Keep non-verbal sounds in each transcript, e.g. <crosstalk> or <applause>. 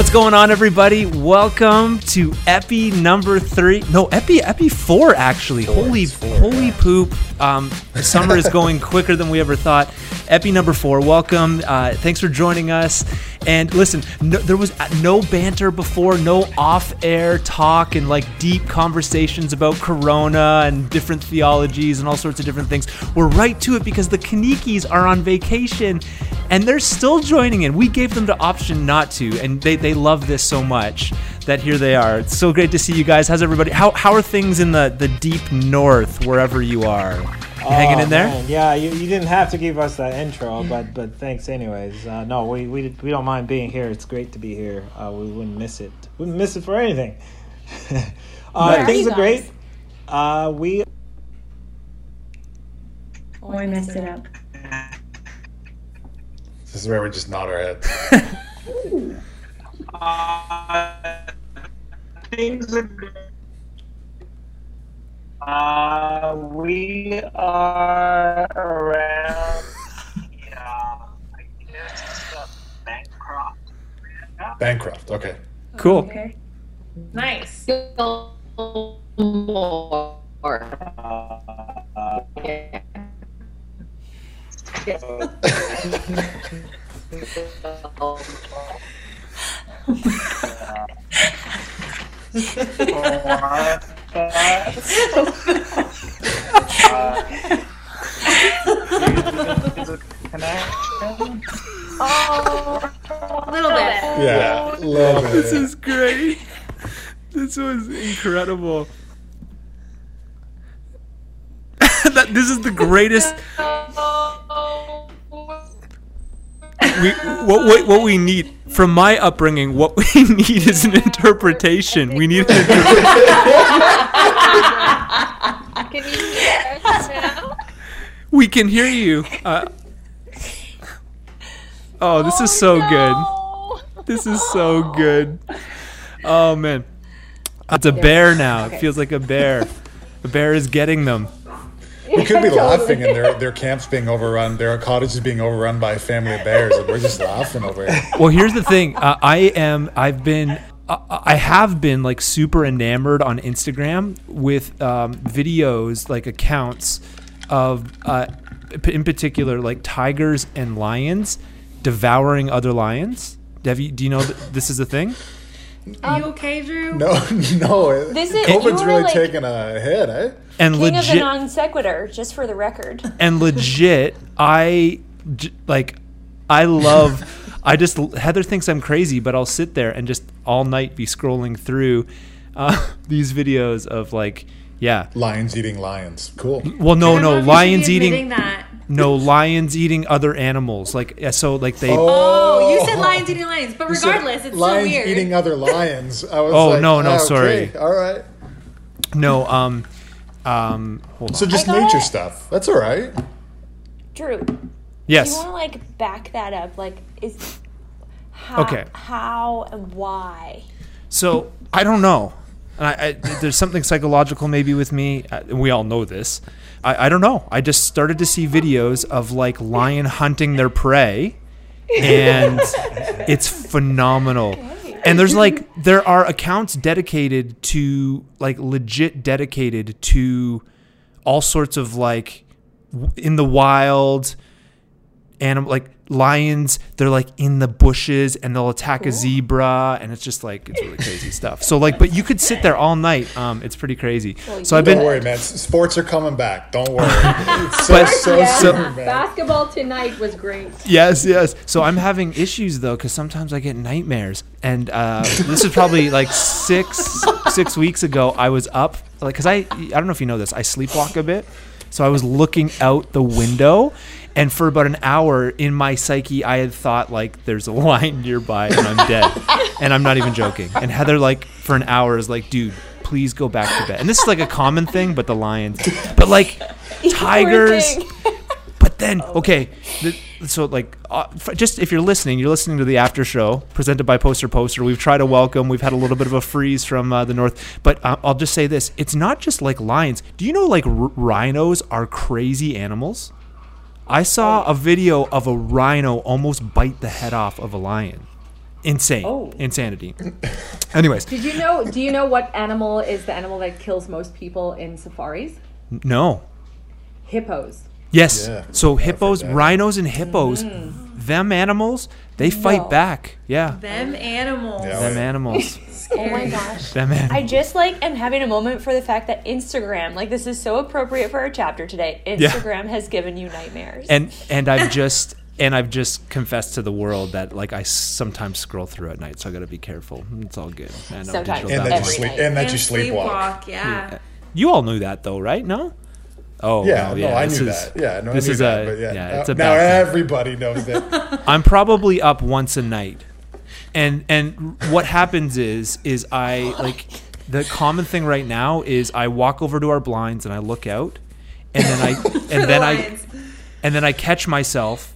What's going on, everybody? Welcome to Epi number three. No, Epi Epi four actually. holy holy poop! Um, summer is <laughs> going quicker than we ever thought. Epi number four. Welcome. Uh, thanks for joining us. And listen, no, there was uh, no banter before, no off-air talk and like deep conversations about Corona and different theologies and all sorts of different things. We're right to it because the Kanikis are on vacation and they're still joining in. We gave them the option not to, and they, they love this so much that here they are. It's so great to see you guys. How's everybody? How, how are things in the, the deep north, wherever you are? You hanging Oh, in there? man. Yeah, you, you didn't have to give us that intro, but but thanks anyways. Uh, no, we, we we don't mind being here. It's great to be here. Uh, we wouldn't miss it. We wouldn't miss it for anything. <laughs> uh, Where are things you are great. guys? Uh, we Oh, I messed it up. This is where we just nod our head. <laughs> uh, things are great. Uh, we are around. Yeah, I guess uh, Bancroft. Bancroft. Okay. Cool. Okay. Nice. Uh, <laughs> <laughs> connection. A little bit. Yeah. Love it. This is great. This was incredible. <laughs> that, this is the greatest. We, what, what, what we need from my upbringing, what we <laughs> need is an interpretation. We need an interpretation. Can you <laughs> hear us now? We can hear you. Uh, oh, this is so good. This is so good. Oh man, it's a bear now. It feels like a bear. The bear is getting them. We could be <laughs> laughing and their their camps being overrun, their cottages being overrun by a family of bears, and we're just laughing over it. <laughs> Well, here's the thing. Uh, I am. I've been. I I have been like super enamored on Instagram with um, videos, like accounts of, uh, in particular, like tigers and lions devouring other lions. Have you, do you know that this is a thing? Are you okay, Drew? <laughs> No, no. This is- COVID's really like- taking a hit, eh? And King of the legit, non sequitur, just for the record. <laughs> and legit, I j- like, I love. I just Heather thinks I'm crazy, but I'll sit there and just all night be scrolling through uh, <laughs> these videos of like, yeah. Lions eating lions. Cool. Well, no, I don't know no, if you should lions eating. that. No, lions eating other animals. Like so, like they. Oh, Oh, you said lions eating lions, but regardless, it's lions so weird. eating other <laughs> lions. I was Oh, like, no, no, ah, sorry. okay, All right. no, um, um, hold on. So just nature it. stuff. That's all right. Drew, Yes. do you want to like back that up? Like, is how, Okay. how and why? So I don't know. And I, I, there's something psychological maybe with me. uh, We all know this. I, I don't know. I just started to see videos of like lion hunting their prey, and <laughs> it's phenomenal. And there's like there are accounts dedicated to like legit dedicated to all sorts of like in the wild animal like lions they're like in the bushes and they'll attack a zebra and it's just like it's really crazy <laughs> stuff so like but you could sit there all night um it's pretty crazy so i've been Don't been worry, man. Sports are coming back. Don't worry. <laughs> So, But- so Yeah. soon, man. Basketball tonight was great. yes yes so i'm having issues though because sometimes i get nightmares and uh this is probably like six six weeks ago i was up like because i i don't know if you know this i sleepwalk a bit so i was looking out the window and for about an hour in my psyche i had thought like there's a <laughs> lion nearby and i'm dead and i'm not even joking and heather like for an hour is like dude please go back to bed and this is like a common thing but the lions but like <laughs> tigers but then, okay, the, so like, uh, f- just if you're listening, you're listening to the after show presented by Poster Poster. We've tried to welcome. We've had a little bit of a freeze from uh, the north, but uh, I'll just say this: it's not just like lions. Do you know like r- rhinos are crazy animals? I saw a video of a rhino almost bite the head off of a lion. insane, Oh. insanity. Anyways, Did you know? Do you know what animal is the animal that kills most people in safaris? no. Hippos. Yes. Yeah. So hippos, rhinos, and hippos, Mm. Them animals, they fight No. back. Yeah. Them animals. Yeah, Them animals. <laughs> Oh my gosh. them animals. I just like am having a moment for the fact that Instagram, like this is so appropriate for our chapter today. Instagram has given you nightmares. and and I've just and I've just confessed to the world that like I sometimes scroll through at night, so I got to be careful. It's all good. I know Sometimes. digital And that you Every sleep night. and that And you sleepwalk. sleepwalk. Yeah. You all knew that though, right? No. Oh Yeah, no, no, I this knew is- that. Yeah, no, this I knew is that. a but yeah, yeah, now, it's a now everybody knows that. <laughs> I'm probably up once a night, and and what happens is is I like the common thing right now is I walk over to our blinds and I look out, and then I <laughs> and then I and then I catch myself.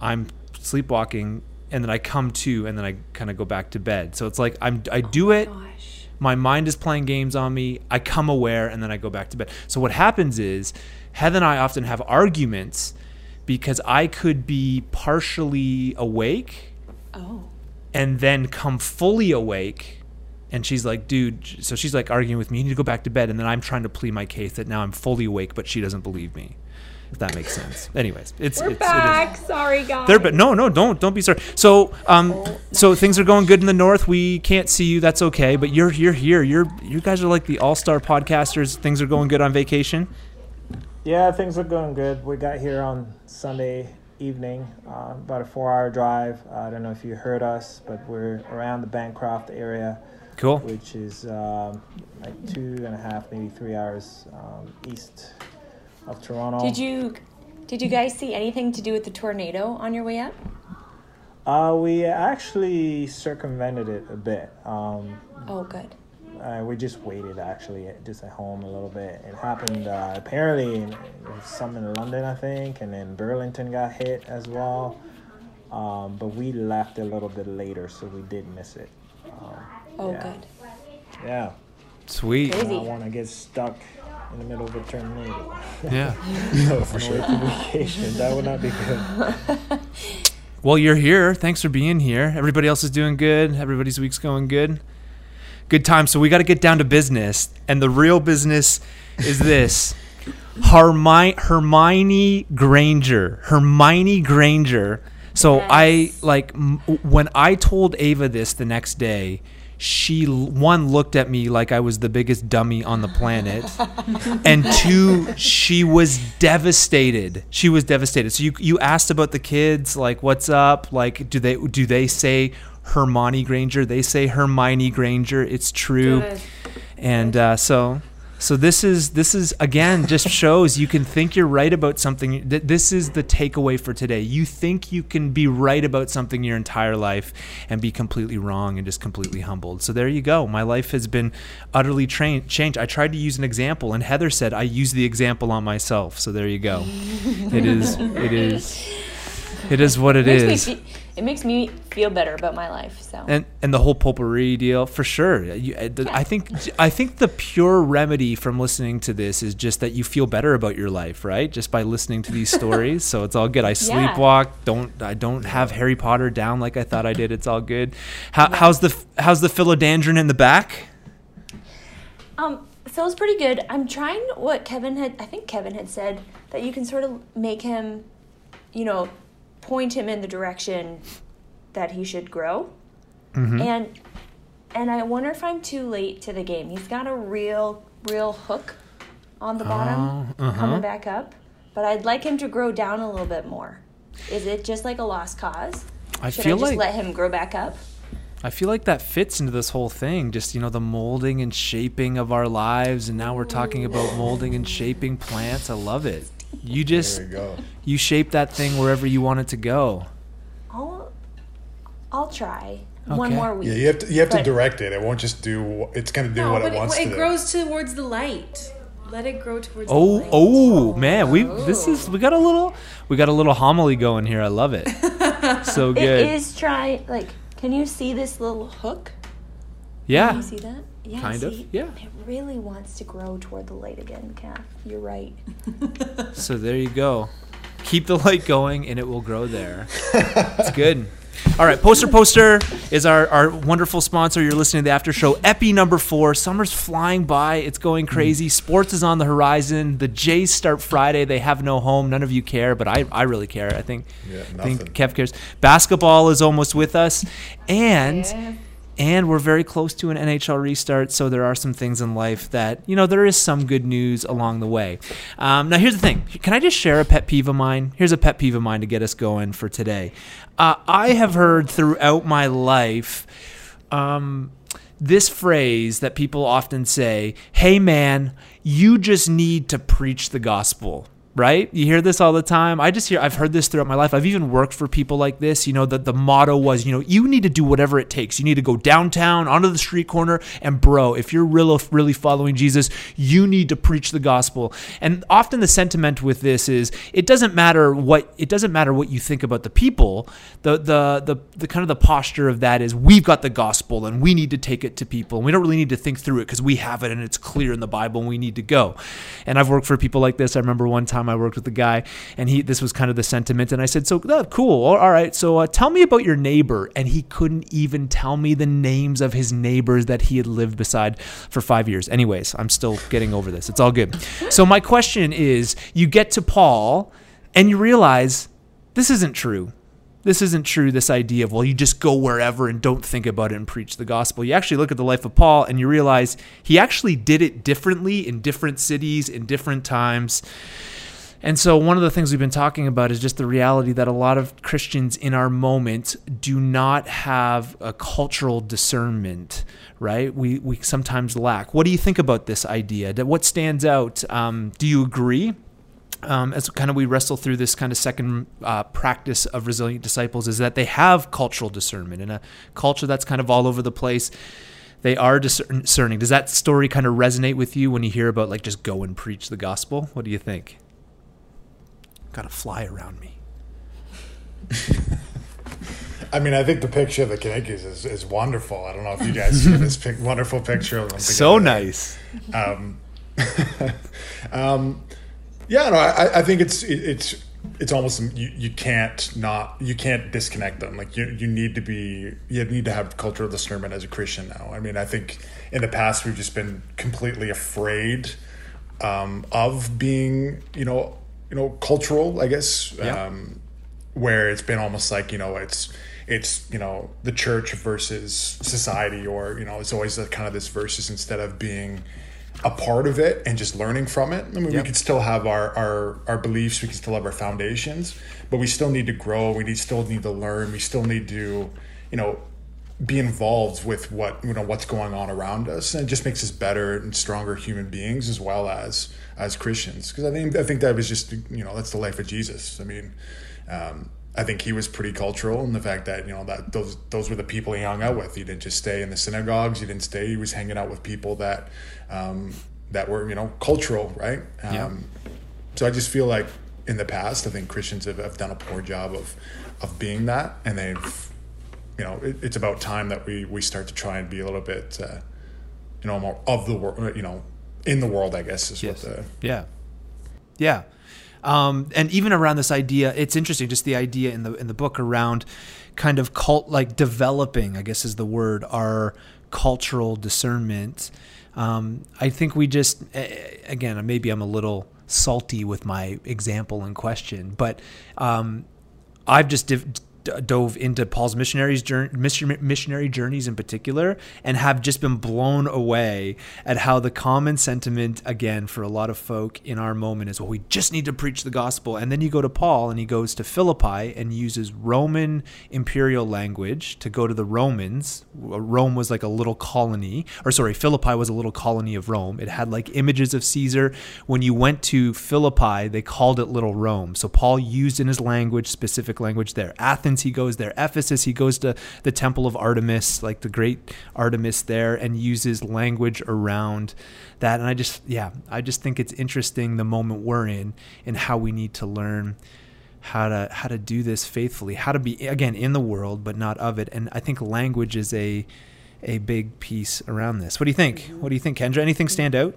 I'm sleepwalking, and then I come to, and then I kind of go back to bed. So it's like I'm I do it. Gosh. My mind is playing games on me. I come aware, and then I go back to bed. So what happens is, Heather and I often have arguments because I could be partially awake Oh. and then come fully awake. And she's like, dude, so she's like arguing with me, you need to go back to bed. And then I'm trying to plead my case that now I'm fully awake, but she doesn't believe me. If that makes sense. Anyways, it's, We're it's back. It is. Sorry, guys. There, but no, no, don't, don't be sorry. So, um, so things are going good in the north. We can't see you. That's okay. But you're, you're here. You're, you guys are like the all-star podcasters. Things are going good on vacation. Yeah, things are going good. We got here on Sunday evening, uh, about a four-hour drive. Uh, I don't know if you heard us, but we're around the Bancroft area, Cool. which is um, like two and a half, maybe three hours um, east of Toronto. Did you did you guys see anything to do with the tornado on your way up? Uh, we actually circumvented it a bit. Um, Oh, good. Uh, we just waited actually, just at home a little bit. It happened uh, apparently in some in London, I think, and then Burlington got hit as well. Um, but we left a little bit later, so we did miss it. Um, Oh, yeah. good. Yeah, Sweet. I Crazy. don't want to get stuck in the middle of a tornado Yeah. <laughs> no, for on the way sure. to vacation. That would not be good. <laughs> Well, you're here. Thanks for being here. Everybody else is doing good. Everybody's week's going good. Good time. So we got to get down to business, and the real business is this: Hermi- Hermione Granger. Hermione Granger. So I like m- when I told Ava this the next day. She one looked at me like I was the biggest dummy on the planet, <laughs> and two, she was devastated. She was devastated. So you you asked about the kids, like what's up? Like do they do they say Hermione Granger? They say Hermione Granger. It's true, Good. and uh, so so this is this is again just shows you can think you're right about something. Th- This is the takeaway for today. You think you can be right about something your entire life and be completely wrong and just completely humbled. So there you go. My life has been utterly train- changed. I tried to use an example, and Heather said I use the example on myself. So there you go. it is. It is. It is what it makes is. Fe- it makes me feel better about my life. So and and the whole potpourri deal for sure. You, uh, the- I think I think the pure remedy from listening to this is just that you feel better about your life, right? Just by listening to these <laughs> stories. So it's all good. I sleepwalk. Don't I don't have Harry Potter down like I thought I did. It's all good. How, how's the how's the philodendron in the back? um, feels pretty good. I'm trying what Kevin had. I think Kevin had said that you can sort of make him, you know, point him in the direction that he should grow. Mm-hmm. And and I wonder if I'm too late to the game. He's got a real real hook on the bottom Oh, uh-huh. coming back up, but I'd like him to grow down a little bit more. Is it just like a lost cause? I Should feel I just like let him grow back up? I feel like that fits into this whole thing. Just you know the molding and shaping of our lives, and now we're talking about molding and shaping plants. I love it. You just There you go. you shape that thing wherever you want it to go. I'll I'll try one more week. Yeah, you have to you have to direct it. It won't just do. It's gonna do No, what but it it, wants it to do. It grows towards the light. Let it grow towards the Oh, light. oh man, we this is we got a little we got a little homily going here. I love it. <laughs> So It good. is try like. Can you see this little hook? Yeah. Can Yeah. you see that? Yeah. Kind of, yeah. It really wants to grow toward the light again, Calf. You're right. <laughs> So there you go. Keep the light going and it will grow there. It's good. All right, Poster Poster is our, our wonderful sponsor. You're listening to the after show. Epi number four. Summer's flying by. It's going crazy. Sports is on the horizon. The Jays start Friday. They have no home. None of you care, but I, I really care. I think, Yeah, I think nothing. Kev cares. Basketball is almost with us. And Yeah. And we're very close to an NHL restart, so there are some things in life that you know there is some good news along the way. Um, now, here's the thing: can I just share a pet peeve of mine? Here's a pet peeve of mine to get us going for today. Uh, I have heard throughout my life. Um, this phrase that people often say, hey man, you just need to preach the gospel. Right? You hear this all the time. I just hear I've heard this throughout my life. I've even worked for people like this. You know, that the motto was, you know, you need to do whatever it takes. You need to go downtown onto the street corner and bro, if you're really really following Jesus, you need to preach the gospel. And often the sentiment with this is it doesn't matter what it doesn't matter what you think about the people. The the the, the kind of the posture of that is we've got the gospel and we need to take it to people. And we don't really need to think through it because we have it and it's clear in the Bible and we need to go. And I've worked for people like this. I remember one time I worked with a guy and he this was kind of the sentiment and I said, "So oh, cool. All right. So uh, tell me about your neighbor." And he couldn't even tell me the names of his neighbors that he had lived beside for 5 years. Anyways, I'm still getting over this. It's all good. So my question is, you get to Paul and you realize this isn't true. This isn't true, this idea of, well, you just go wherever and don't think about it and preach the gospel. You actually look at the life of Paul and you realize he actually did it differently in different cities, in different times. And so, one of the things we've been talking about is just the reality that a lot of Christians in our moment do not have a cultural discernment, right? We, we sometimes lack. What do you think about this idea? What stands out? Um, do you agree? um, as kind of we wrestle through this kind of second uh, practice of resilient disciples is that they have cultural discernment in a culture that's kind of all over the place. They are discerning. Does that story kind of resonate with you when you hear about like just go and preach the gospel? What do you think? Got a fly around me. I mean, I think the picture of the Yankees is, is wonderful. I don't know if you guys see this pic- wonderful picture of them. <laughs> So nice. Um, <laughs> um, yeah, no, I, I think it's it, it's it's almost you, you can't not you can't disconnect them. Like you you need to be you need to have cultural discernment as a Christian now. I mean, I think in the past we've just been completely afraid um, of being you know you know cultural. I guess Yeah. um, where it's been almost like you know it's it's you know the church versus society or you know it's always a, kind of this versus instead of being a part of it and just learning from it i mean Yep. we could still have our, our our beliefs we can still have our foundations but we still need to grow we need still need to learn we still need to you know be involved with what you know what's going on around us and it just makes us better and stronger human beings as well as as christians because i think i think that was just you know that's the life of jesus i mean um, I think he was pretty cultural in the fact that you know that those those were the people he hung out with. He didn't just stay in the synagogues. He didn't stay. He was hanging out with people that um, that were you know cultural, right? Um, Yeah. So I just feel like in the past, I think Christians have, have done a poor job of of being that, and they've you know it, it's about time that we we start to try and be a little bit uh, you know more of the world, you know, in the world. I guess is Yes. what the Yeah. Yeah. Um, and even around this idea, it's interesting, just the idea in the in the book around kind of cult like developing, I guess is the word, our cultural discernment. Um, I think we just again, maybe I'm a little salty with my example in question, but um, I've just div- d- dove into Paul's missionaries journey, missionary journeys in particular, and have just been blown away at how the common sentiment again for a lot of folk in our moment is, well, we just need to preach the gospel. And then you go to Paul, and he goes to Philippi and uses Roman imperial language to go to the Romans. Rome was like a little colony, or sorry, Philippi was a little colony of Rome. It had like images of Caesar. When you went to Philippi, they called it Little Rome. So Paul used in his language specific language there. Athens, he goes there. Ephesus, he goes to the temple of Artemis, like the great Artemis there, and uses language around that. And I just, yeah, I just think it's interesting the moment we're in and how we need to learn how to how to do this faithfully, how to be again in the world but not of it. And I think language is a a big piece around this. What do you think? What do you think, Kendra? Anything stand out?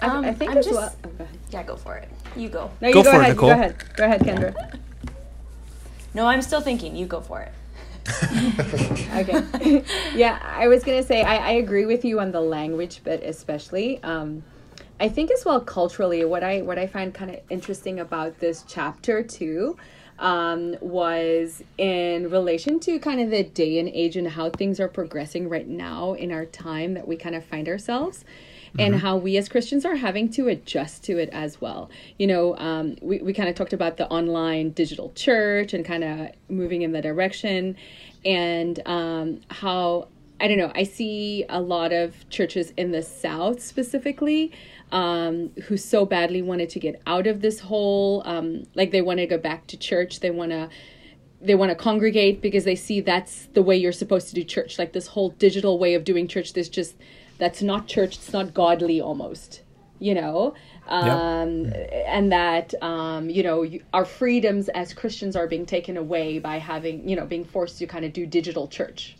I, I Um, think I'm as just- well. oh, go ahead. Yeah, go for it. You go. No, you Go go, for it. Nicole. You go ahead. Go ahead, Kendra. No, I'm still thinking. You go for it. <laughs> okay. <laughs> yeah, I was gonna say I, I agree with you on the language bit, especially. Um, I think as well culturally, what I what I find kind of interesting about this chapter too, um, was in relation to kind of the day and age and how things are progressing right now in our time that we kind of find ourselves and how we as Christians are having to adjust to it as well. You know, um, we, we kind of talked about the online digital church and kind of moving in the direction, and um, how I don't know, I see a lot of churches in the South specifically um, who so badly wanted to get out of this whole, um, like they want to go back to church, they want to they want to congregate because they see that's the way you're supposed to do church like this whole digital way of doing church there's just that's not church it's not godly almost you know? Um and that um you know you, our freedoms as christians are being taken away by having you know being forced to kind of do digital church.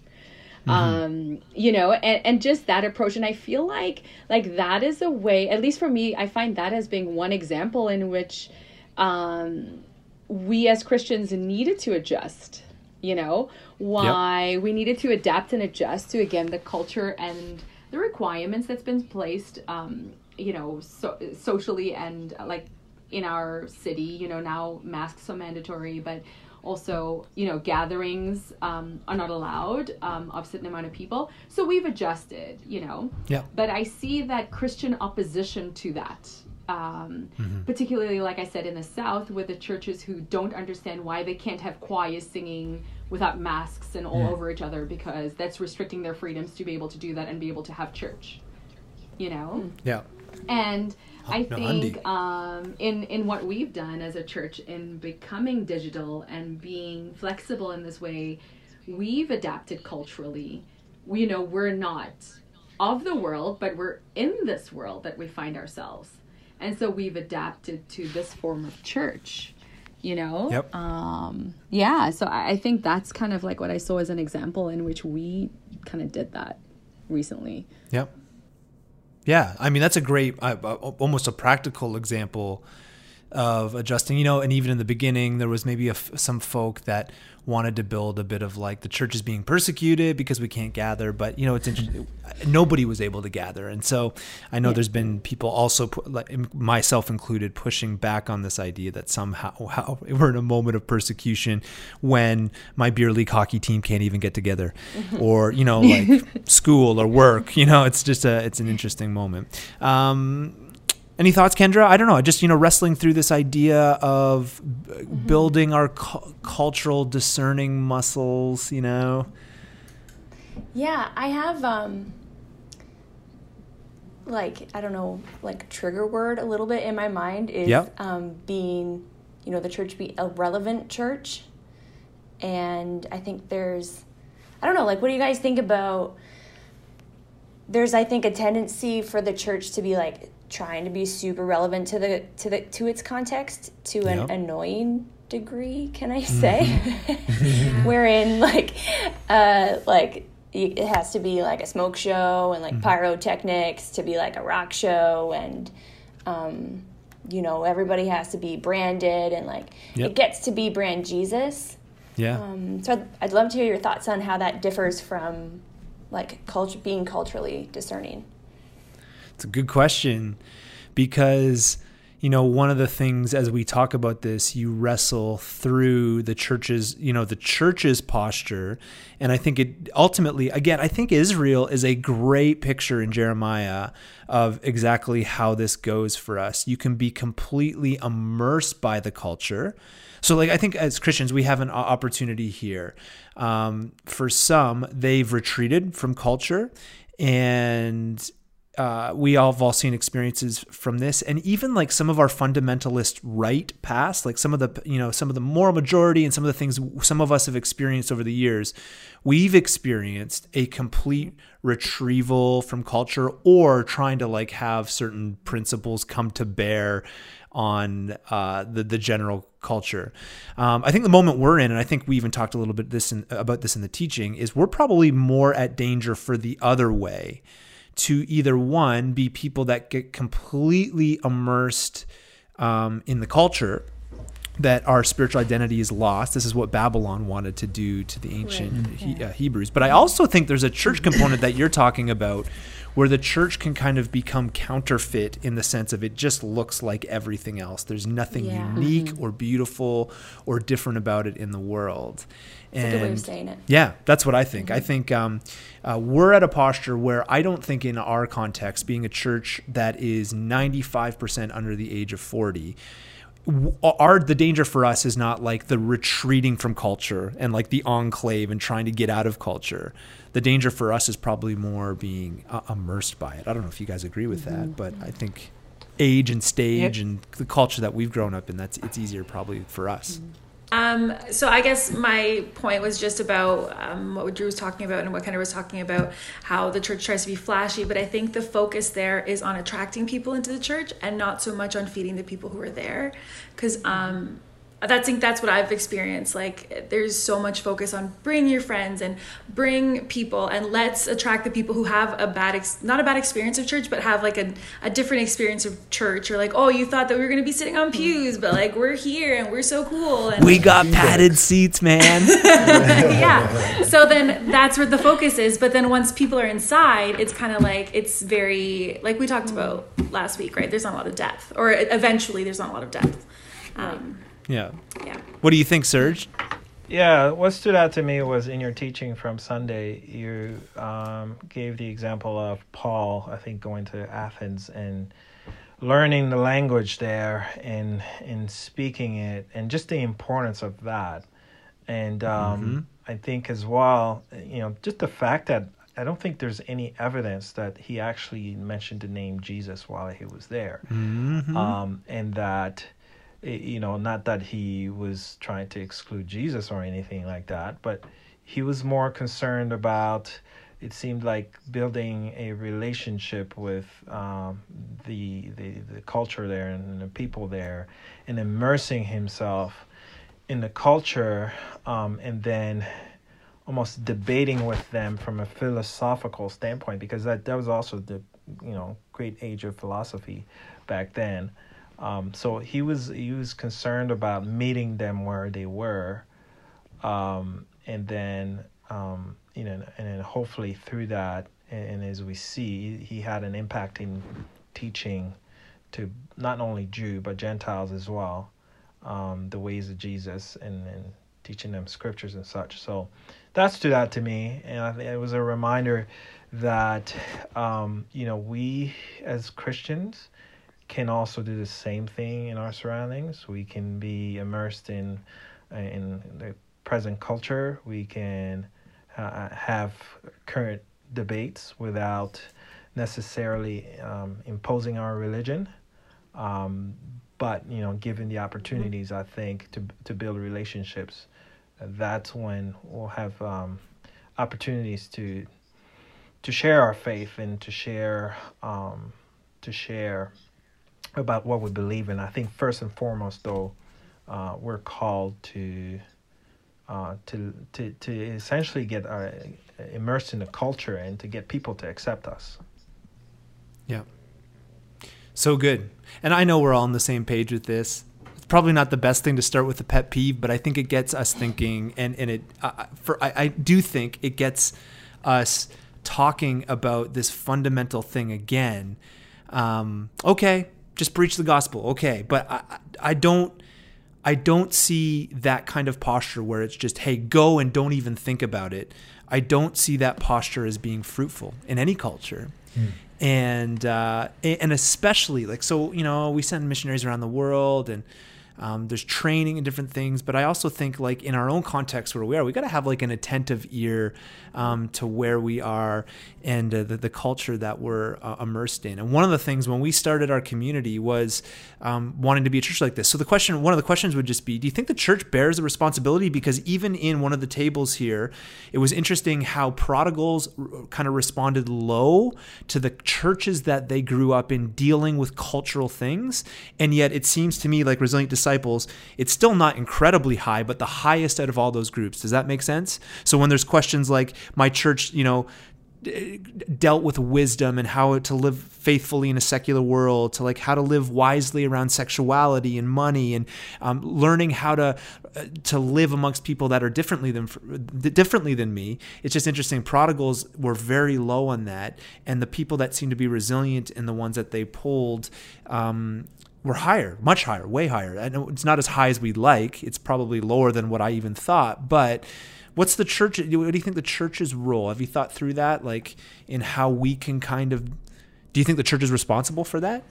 Um you know and, and just that approach and i feel like like that is a way at least for me i find that as being one example in which um we as christians needed to adjust you know? Why we needed to adapt and adjust to again the culture and the requirements that's been placed um you know so socially and uh, like in our city you know now masks are mandatory but also you know gatherings um, are not allowed um, of a certain amount of people. So we've adjusted you know. Yeah. but i see that christian opposition to that um, particularly like i said in the south with the churches who don't understand why they can't have choirs singing without masks and all over each other because that's restricting their freedoms to be able to do that and be able to have church you know Yeah. and I no, think um, in in what we've done as a church in becoming digital and being flexible in this way, we've adapted culturally. We you know we're not of the world, but we're in this world that we find ourselves, and so we've adapted to this form of church. You know. Yep. Um, yeah. So I, I think that's kind of like what I saw as an example in which we kind of did that recently. Yep. Yeah, I mean that's a great, uh, uh, almost a practical example of adjusting. You know, and even in the beginning, there was maybe a some folk that wanted to build a bit of like the church is being persecuted because we can't gather. But you know, it's interesting. Nobody was able to gather, and so I know there's been people also, like myself included, pushing back on this idea that somehow <laughs> how we're in a moment of persecution when my beer league hockey team can't even get together, <laughs> or you know, like <laughs> school or work. You know, it's just a it's an interesting moment. Um, any thoughts, Kendra? I don't know. Just you know, wrestling through this idea of b- building our cu- cultural discerning muscles. You know, Yeah, I have um like I don't know, like trigger word a little bit in my mind is Yep. um being, you know, the church be a relevant church. And I think there's I don't know, like what do you guys think about there's I think a tendency for the church to be like trying to be super relevant to the to the to its context to an Yep. annoying degree, can I say? <laughs> <laughs> Wherein like uh like it has to be like a smoke show and like pyrotechnics to be like a rock show and um you know everybody has to be branded and like Yep. it gets to be brand Jesus. yeah, Um, so I'd, I'd love to hear your thoughts on how that differs from like culture being culturally discerning. It's a good question because you know one of the things as we talk about this you wrestle through the church's you know the church's posture. And I think it ultimately again I think Israel is a great picture in Jeremiah of exactly how this goes for us. You can be completely immersed by the culture. So like I think as Christians we have an opportunity here. Um, for some they've retreated from culture and uh, we all have all seen experiences from this and even like some of our fundamentalist right past like some of the you know some of the moral majority and some of the things some of us have experienced over the years we've experienced a complete retrieval from culture or trying to like have certain principles come to bear on uh, the the general culture. Um, I think the moment we're in, and I think we even talked a little bit this in, about this in the teaching, is we're probably more at danger for the other way, to either one be people that get completely immersed um, in the culture, that our spiritual identity is lost. This is what Babylon wanted to do to the ancient Right. he, uh, Hebrews. But I also think there's a church component that you're talking about where the church can kind of become counterfeit in the sense of it just looks like everything else. There's nothing Yeah. unique or beautiful or different about it in the world. That's a good way of saying it. Yeah, that's what I think. I think um, uh, we're at a posture where I don't think, in our context, being a church that is 95% under the age of 40, our the danger for us is not like the retreating from culture and like the enclave and trying to get out of culture. The danger for us is probably more being uh, immersed by it. I don't know if you guys agree with that, but I think age and stage and the culture that we've grown up in, that's it's easier probably for us. Um, so I guess my point was just about um, what Drew was talking about and what Kendra was talking about, how the church tries to be flashy, but I think the focus there is on attracting people into the church and not so much on feeding the people who are there, because um, I think that's what I've experienced. Like, there's so much focus on bring your friends and bring people, and let's attract the people who have a bad, ex- not a bad experience of church, but have like a, a different experience of church. Or like, oh, you thought that we were gonna be sitting on pews, but like we're here and we're so cool. And We got padded seats, man. <laughs> yeah. So then that's where the focus is. But then once people are inside, it's kind of like it's very like we talked about last week, right? There's not a lot of depth, or eventually there's not a lot of depth. Um, yeah. yeah. What do you think, Serge? Yeah, what stood out to me was in your teaching from Sunday, you um, gave the example of Paul, I think, going to Athens and learning the language there and and speaking it, and just the importance of that. And um, I think as well, you know, just the fact that I don't think there's any evidence that he actually mentioned the name Jesus while he was there, um, and that i- you know, not that he was trying to exclude Jesus or anything like that, but he was more concerned about. It seemed like building a relationship with um, the, the the culture there and the people there, and immersing himself in the culture, um, and then almost debating with them from a philosophical standpoint, because that that was also the you know great age of philosophy back then. Um, so he was he was concerned about meeting them where they were, um, and then um, you know, and then hopefully through that, and, and as we see, he had an impact in teaching to not only Jew but Gentiles as well, um, the ways of Jesus, and, and teaching them scriptures and such. So that stood out to me, and it was a reminder that um, you know we as Christians can also do the same thing in our surroundings. We can be immersed in in the present culture. We can uh, have current debates without necessarily um, imposing our religion. Um, but you know, given the opportunities, I think to to build relationships, that's when we'll have um, opportunities to to share our faith and to share um, to share about what we believe in. I think first and foremost, though, uh, we're called to uh, to to to essentially get uh, immersed in the culture and to get people to accept us. Yeah. So good. And I know we're all on the same page with this. It's probably not the best thing to start with a pet peeve, but I think it gets us thinking, and and it for I, I do think it gets us talking about this fundamental thing again. Um, okay, just preach the gospel. Okay, but I I- don't. I don't see that kind of posture where it's just, hey, go and don't even think about it. I don't see that posture as being fruitful in any culture. And uh, and especially like so, you know, we send missionaries around the world, and um, there's training and different things. But I also think like in our own context where we are, we got to have like an attentive ear um, to where we are and uh, the, the culture that we're uh, immersed in. And one of the things when we started our community was um, wanting to be a church like this. So the question, one of the questions would just be, do you think the church bears the responsibility? Because even in one of the tables here, it was interesting how prodigals kind of responded low to the churches that they grew up in dealing with cultural things. And yet it seems to me like Resilient Disciples, it's still not incredibly high, but the highest out of all those groups. Does that make sense? So when there's questions like, my church, you know, dealt with wisdom and how to live faithfully in a secular world to like how to live wisely around sexuality and money and um, learning how to uh, to live amongst people that are differently than differently than me it's just interesting prodigals were very low on that and the people that seem to be resilient and the ones that they pulled um, were higher, much higher, way higher. Know it's not as high as we'd like. It's probably lower than what I even thought. But what's the church? What do you think the church's role? Have you thought through that, like in how we can kind of? Do you think the church is responsible for that?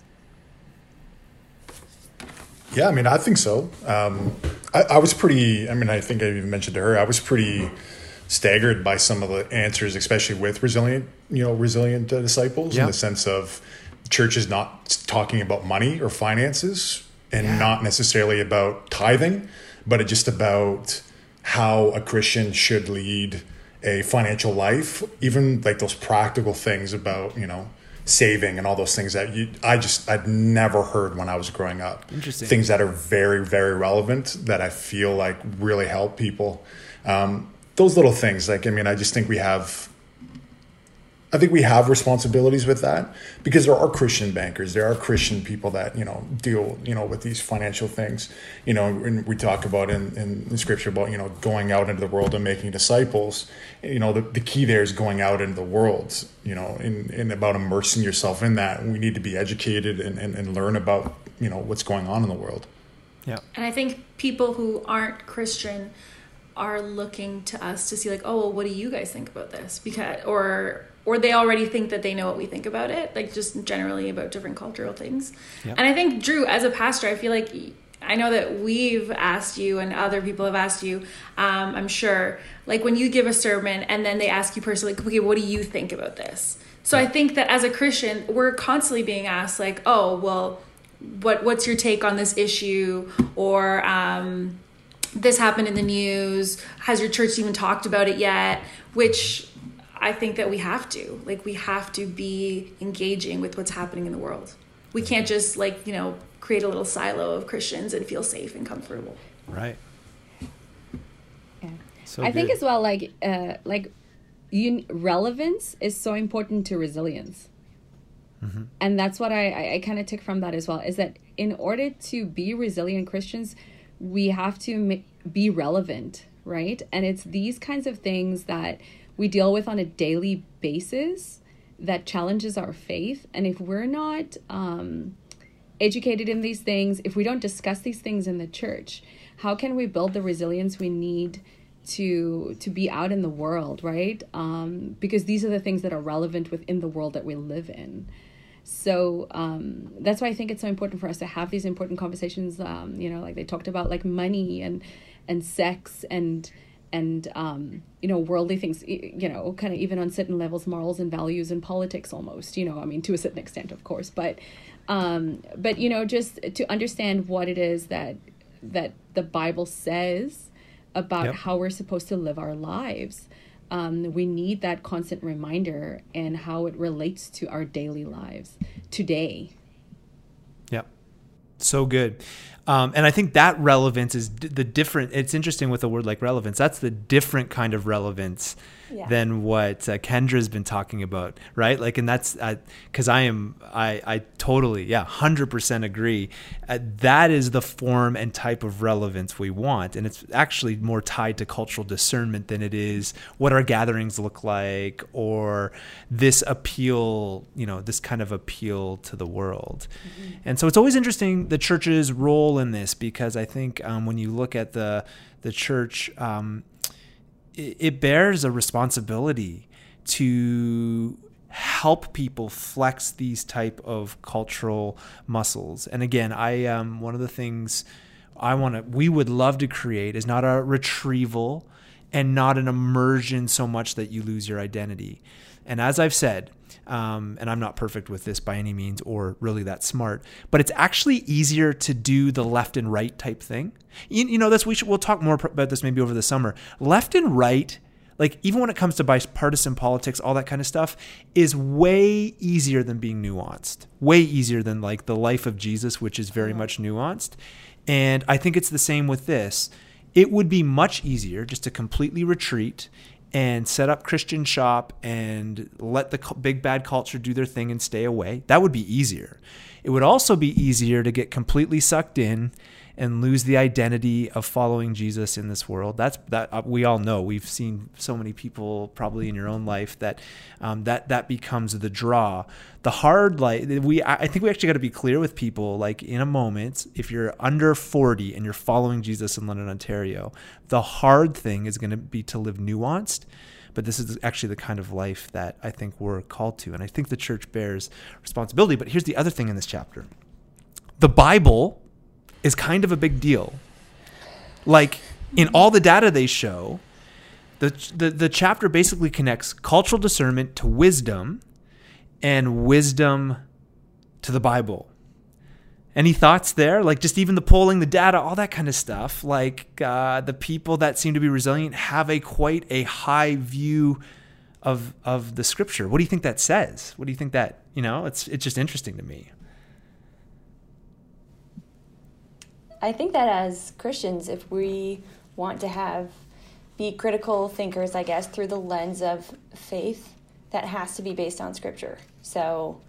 Yeah, I mean, I think so. Um, I, I, was pretty. I mean, I think I even mentioned to her. I was pretty staggered by some of the answers, especially with resilient, you know, resilient uh, disciples, yeah. in the sense of church is not talking about money or finances and yeah. not necessarily about tithing, but it's just about how a Christian should lead a financial life, even like those practical things about, you know, saving and all those things that you I just I'd never heard when I was growing up. Interesting. Things that are very, very relevant that I feel like really help people. Um, those little things, like I mean, I just think we have I think we have responsibilities with that because there are Christian bankers, there are Christian people that you know deal you know with these financial things. You know, and we talk about in, in, in scripture about you know going out into the world and making disciples. You know, the, the key there is going out into the world. You know, and, and about immersing yourself in that. We need to be educated and, and, and learn about you know what's going on in the world. Yeah, and I think people who aren't Christian are looking to us to see like, oh well, what do you guys think about this? Because or or they already think that they know what we think about it, like just generally about different cultural things. Yep. And I think Drew, as a pastor, I feel like I know that we've asked you and other people have asked you, um, I'm sure, like when you give a sermon and then they ask you personally, okay, what do you think about this? So I think that as a Christian, we're constantly being asked, like, oh, well, what what's your take on this issue? Or um, this happened in the news. Has your church even talked about it yet? Which I think that we have to. Like we have to be engaging with what's happening in the world. We can't just like, you know, create a little silo of Christians and feel safe and comfortable. Right. Yeah. So I good. think as well like uh like un- relevance is so important to resilience. Mm-hmm. And that's what I, I, I kind of took from that as well is that in order to be resilient Christians, we have to ma- be relevant, right? And it's these kinds of things that we deal with on a daily basis that challenges our faith. And if we're not um, educated in these things, if we don't discuss these things in the church, how can we build the resilience we need to to be out in the world, right? Um, because these are the things that are relevant within the world that we live in. So um, that's why I think it's so important for us to have these important conversations. Um, you know, like they talked about like money and and sex and and um, you know worldly things you know kind of even on certain levels morals and values and politics almost you know i mean to a certain extent of course but um, but you know just to understand what it is that that the bible says about yep. how we're supposed to live our lives um, we need that constant reminder and how it relates to our daily lives today. Yep. So good um, and I think that relevance is d- the different. It's interesting with a word like relevance. That's the different kind of relevance yeah. than what uh, Kendra's been talking about, right? Like, and that's because uh, I am, I, I totally, yeah, hundred percent agree. Uh, that is the form and type of relevance we want, and it's actually more tied to cultural discernment than it is what our gatherings look like or this appeal, you know, this kind of appeal to the world. Mm-hmm. And so it's always interesting the church's role in this because I think um, when you look at the the church. Um, it bears a responsibility to help people flex these type of cultural muscles. And again i um, one of the things i want to we would love to create is not a retrieval and not an immersion so much that you lose your identity. And as i've said um, and I'm not perfect with this by any means or really that smart, but it's actually easier to do the left and right type thing. You, you know, that's we should, we'll talk more about this maybe over the summer. Left and right, like even when it comes to bipartisan politics, all that kind of stuff, is way easier than being nuanced. Way easier than like the life of Jesus, which is very much nuanced. And I think it's the same with this. It would be much easier just to completely retreat and set up Christian shop and let the big bad culture do their thing and stay away. That would be easier. It would also be easier to get completely sucked in and lose the identity of following Jesus in this world. That's that uh, we all know. We've seen so many people probably in your own life that um, that that becomes the draw. The hard like we I think we actually got to be clear with people like in a moment if you're under 40 and you're following Jesus in London, Ontario, the hard thing is going to be to live nuanced. But this is actually the kind of life that I think we're called to. And I think the church bears responsibility. But here's the other thing in this chapter the Bible is kind of a big deal. Like in all the data they show, the, the the chapter basically connects cultural discernment to wisdom and wisdom to the Bible. Any thoughts there? Like just even the polling, the data, all that kind of stuff. Like uh, the people that seem to be resilient have a quite a high view of of the scripture. What do you think that says? What do you think that you know? It's it's just interesting to me. I think that as Christians, if we want to have be critical thinkers, I guess, through the lens of faith, that has to be based on scripture. So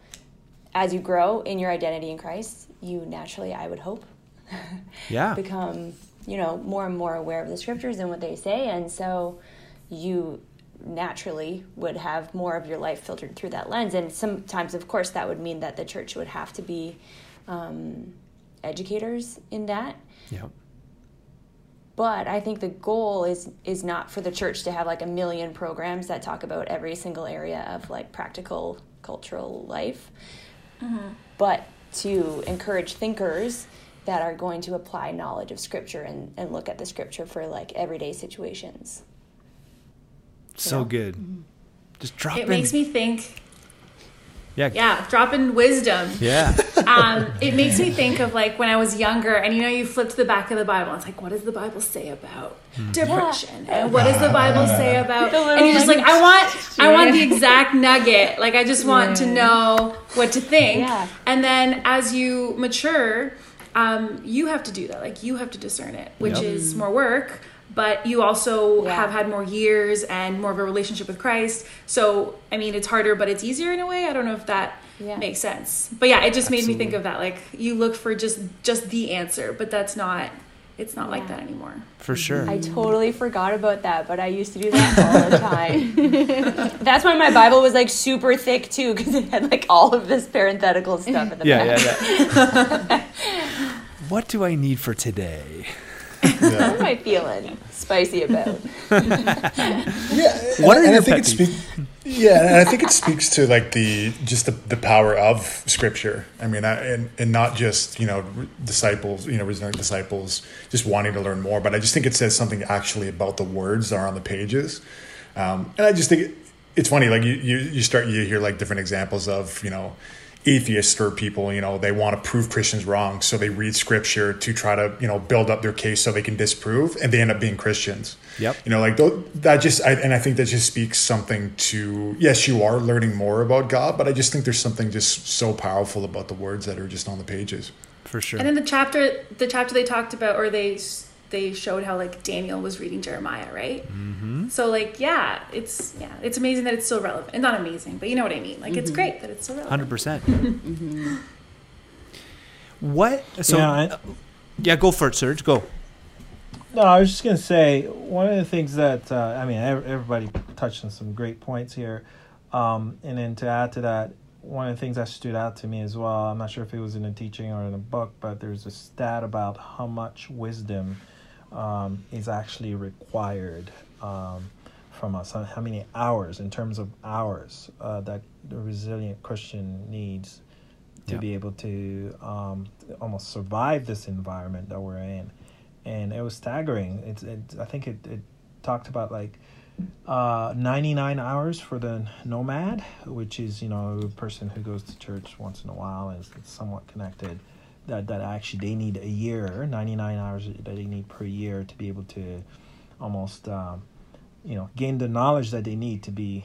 as you grow in your identity in Christ, you naturally, I would hope, <laughs> Yeah. become, you know, more and more aware of the scriptures and what they say. And so you naturally would have more of your life filtered through that lens. And sometimes, of course, that would mean that the church would have to be um, educators in that. Yeah. But I think the goal is is not for the church to have like a million programs that talk about every single area of like practical cultural life, mm-hmm. but to encourage thinkers that are going to apply knowledge of scripture and, and look at the scripture for like everyday situations. So Yeah. good. Mm-hmm. Just drop It in. makes me think, yeah. yeah, drop in wisdom. Yeah. <laughs> um, it makes me think of like when I was younger, and you know, you flip to the back of the Bible. And it's like, what does the Bible say about depression? And what does the Bible <laughs> say about? The And you're just like, I want, I want the exact nugget. Like, I just want to know what to think. Yeah. And then as you mature, um, you have to do that. Like, you have to discern it, which Yep. is more work. But you also Yeah. have had more years and more of a relationship with Christ. So, I mean, it's harder, but it's easier in a way. I don't know if that Yeah. makes sense but yeah it just made me think of that like you look for just just the answer but that's not it's not like that anymore For mhm. sure. I totally forgot about that, but I used to do that all the time. <laughs> That's why my Bible was like super thick too, because it had like all of this parenthetical stuff in the yeah, back. yeah, yeah. <laughs> what do I need for today? What am I feeling spicy about? <laughs> Yeah, What are and, and your I think it speaks. Yeah, and I think it speaks to like the just the, the power of Scripture. I mean, I, and and not just you know disciples, you know, resilient disciples just wanting to learn more, but I just think it says something actually about the words that are on the pages, um, and I just think it, it's funny. Like you, you you start you hear like different examples of you know atheists or people you know they want to prove christians wrong so they read scripture to try to you know build up their case so they can disprove and they end up being christians Yep. you know like that just I, and i think that just speaks something to yes you are learning more about god but i just think there's something just so powerful about the words that are just on the pages For sure. and in the chapter the chapter they talked about or they they showed how like daniel was reading jeremiah right mm-hmm. so like yeah it's yeah it's amazing that it's still relevant and not amazing but you know what i mean like it's great that it's still relevant Hundred percent. What? So Yeah, yeah, I- yeah, go for it, Serge. Go. No, I was just gonna say one of the things that uh, I mean, everybody touched on some great points here, um, and then to add to that, one of the things that stood out to me as well. I'm not sure if it was in a teaching or in a book, but there's a stat about how much wisdom um, is actually required um, from us. How many hours, in terms of hours, uh, that the resilient Christian needs to Yeah. be able to um, almost survive this environment that we're in and it was staggering. It's, it, I think it, it talked about like uh, 99 hours for the nomad, which is you know a person who goes to church once in a while and is somewhat connected. That that actually they need a year, 99 hours that they need per year to be able to almost um, you know gain the knowledge that they need to be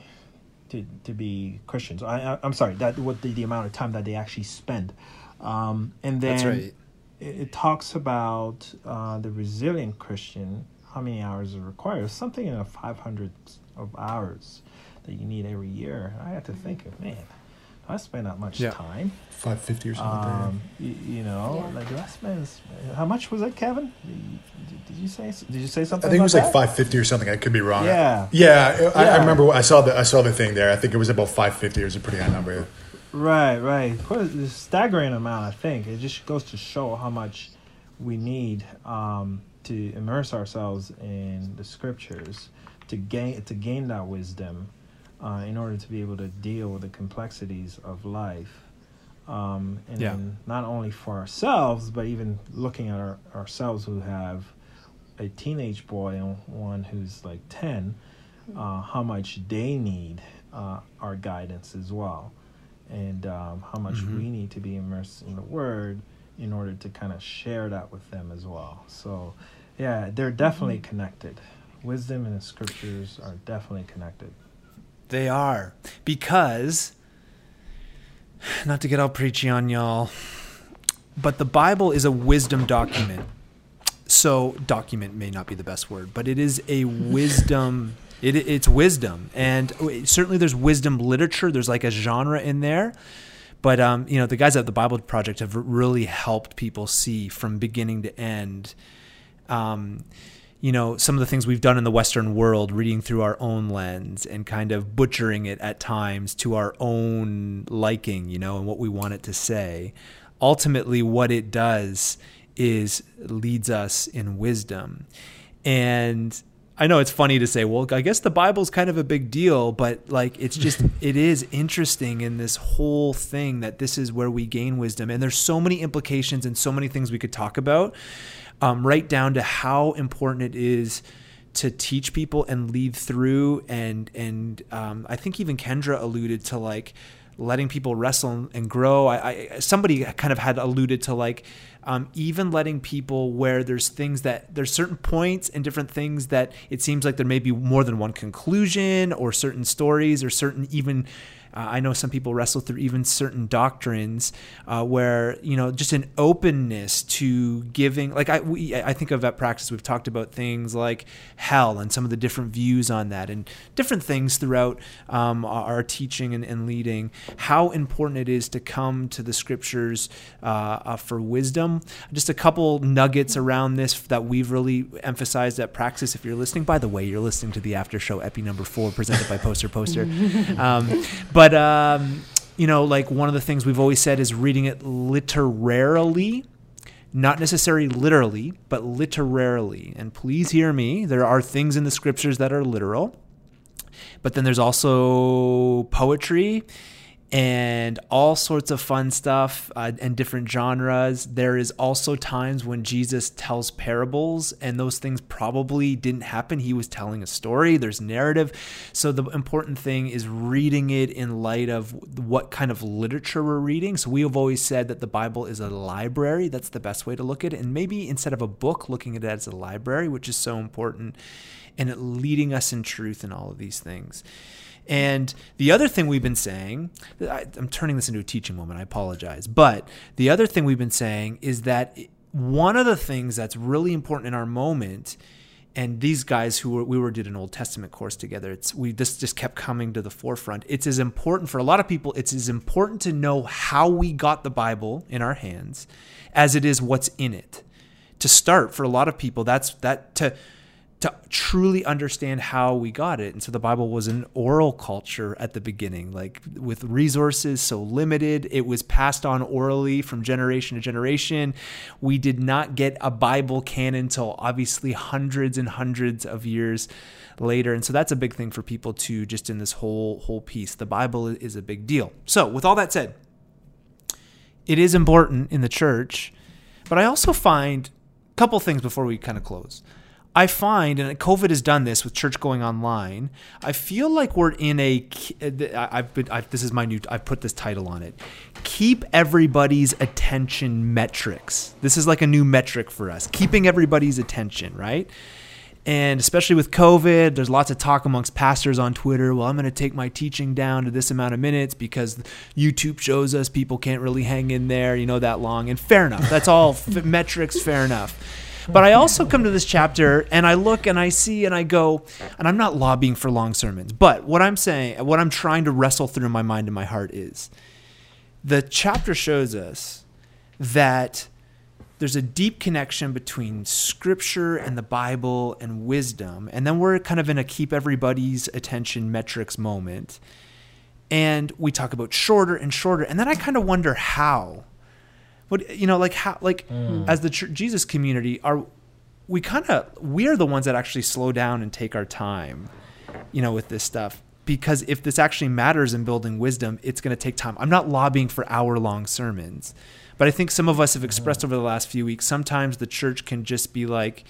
to, to be Christians. I, I I'm sorry that what the, the amount of time that they actually spend. Um, and then That's right. it, it talks about uh, the resilient Christian, how many hours is required. Something in the 500 of hours that you need every year. I had to think of, man, do I spend that much Yeah. time? Five fifty or something. Um, you, you know, Yeah. like do I spend? How much was it, Kevin? Did you, did you say? Did you say something? I something? think it was about like five fifty or something. I could be wrong. Yeah. Yeah, I, I Yeah. remember. I saw the I saw the thing there. I think it was about five fifty. It was a pretty high number. Right, right. Quite a staggering amount, I think. It just goes to show how much we need um, to immerse ourselves in the scriptures to gain to gain that wisdom uh, in order to be able to deal with the complexities of life. Um, and Yeah. then not only for ourselves, but even looking at our, ourselves who have a teenage boy and one who's like 10, uh, how much they need uh, our guidance as well. And um, how much Mhm. we need to be immersed in the Word in order to kind of share that with them as well. So, yeah, they're definitely connected. Wisdom and the scriptures are definitely connected. They are. Because, not to get all preachy on y'all, but the Bible is a wisdom document. So, document may not be the best word, but it is a wisdom. It, it's wisdom. And certainly there's wisdom literature, there's like a genre in there. But um, you know, the guys at the Bible Project have really helped people see from beginning to end um, you know, some of the things we've done in the Western world, reading through our own lens and kind of butchering it at times to our own liking, you know, and what we want it to say. Ultimately, what it does is leads us in wisdom. And I know it's funny to say, well, I guess the Bible's kind of a big deal, but like it's just <laughs> it is interesting in this whole thing that this is where we gain wisdom. And there's so many implications and so many things we could talk about um, right down to how important it is to teach people and lead through and and um, I think even Kendra alluded to like letting people wrestle and grow. I, I somebody kind of had alluded to like um, even letting people where there's things that there's certain points and different things that it seems like there may be more than one conclusion or certain stories or certain even uh, I know some people wrestle through even certain doctrines uh, where you know just an openness to giving. Like I, we, I think of at Praxis, we've talked about things like hell and some of the different views on that, and different things throughout um, our teaching and, and, leading. How important it is to come to the scriptures uh, uh, for wisdom. Just a couple nuggets around this that we've really emphasized at praxis. If you're listening, by the way, you're listening to the after show epi number four presented by Poster Poster. <laughs> Um, but um, you know, like one of the things we've always said is reading it literarily, not necessarily literally, but literarily. And please hear me: there are things in the scriptures that are literal, but then there's also poetry and all sorts of fun stuff uh, and different genres. There is also times when Jesus tells parables, and those things probably didn't happen. He was telling a story, there's narrative. So, the important thing is reading it in light of what kind of literature we're reading. So, we have always said that the Bible is a library. That's the best way to look at it. And maybe instead of a book, looking at it as a library, which is so important, and leading us in truth in all of these things. And the other thing we've been saying, I, am turning this into a teaching moment, I apologize. But the other thing we've been saying is that one of the things that's really important in our moment, and these guys who were, we were did an Old Testament course together, it's we this just kept coming to the forefront. It's as important for a lot of people, it's as important to know how we got the Bible in our hands as it is what's in it. To start, for a lot of people, that's that to to truly understand how we got it. And so the Bible was an oral culture at the beginning, like with resources so limited, it was passed on orally from generation to generation. We did not get a Bible canon until obviously hundreds and hundreds of years later. And so that's a big thing for people too, just in this whole whole piece. The Bible is a big deal. So with all that said, it is important in the church, but I also find a couple things before we kind of close. I find, and COVID has done this with church going online. I feel like we're in a. I've been. I've, this is my new. I've put this title on it. Keep everybody's attention metrics. This is like a new metric for us. Keeping everybody's attention, right? And especially with COVID, there's lots of talk amongst pastors on Twitter. Well, I'm going to take my teaching down to this amount of minutes because YouTube shows us people can't really hang in there, you know, that long. And fair enough. That's all f- metrics. Fair enough. But I also come to this chapter and I look and I see and I go, and I'm not lobbying for long sermons, but what I'm saying, what I'm trying to wrestle through in my mind and my heart is the chapter shows us that there's a deep connection between scripture and the Bible and wisdom. And then we're kind of in a keep everybody's attention metrics moment. And we talk about shorter and shorter. And then I kind of wonder how. What you know, like how like mm. as the Ch- Jesus community are we kind of we are the ones that actually slow down and take our time, you know, with this stuff. Because if this actually matters in building wisdom, it's going to take time. I'm not lobbying for hour long sermons, but I think some of us have expressed mm. over the last few weeks sometimes the church can just be like,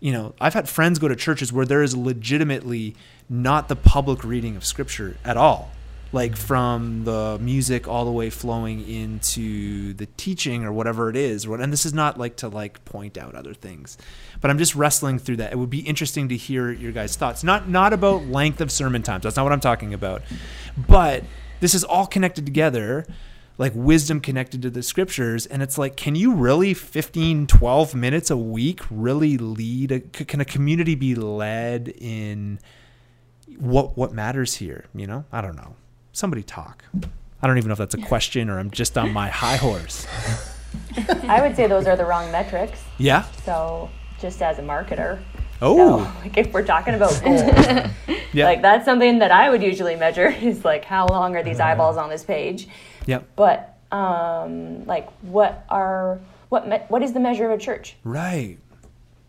you know, I've had friends go to churches where there is legitimately not the public reading of scripture at all. Like from the music all the way flowing into the teaching or whatever it is. And this is not like to like point out other things, but I'm just wrestling through that. It would be interesting to hear your guys' thoughts. Not not about length of sermon times. That's not what I'm talking about. But this is all connected together like wisdom connected to the scriptures and it's like can you really 15 12 minutes a week really lead a, can a community be led in what what matters here you know i don't know somebody talk. I don't even know if that's a question or i'm just on my high horse. <laughs> I would say those are the wrong metrics. yeah? So, just as a marketer, oh. So, like if we're talking about <laughs> goals, yeah. like that's something that I would usually measure <laughs> is like how long are these eyeballs on this page? yep. But um, like what are what me- what is the measure of a church, right.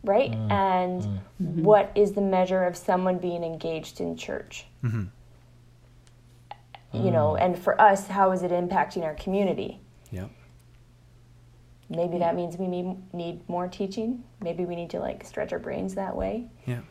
Right? Mm. and mm-hmm. what is the measure of someone being engaged in church? Mm-hmm. You know, oh. and for us, how is it impacting our community? yeah Maybe that means we need, need more teaching. Maybe we need to like stretch our brains that way. yeah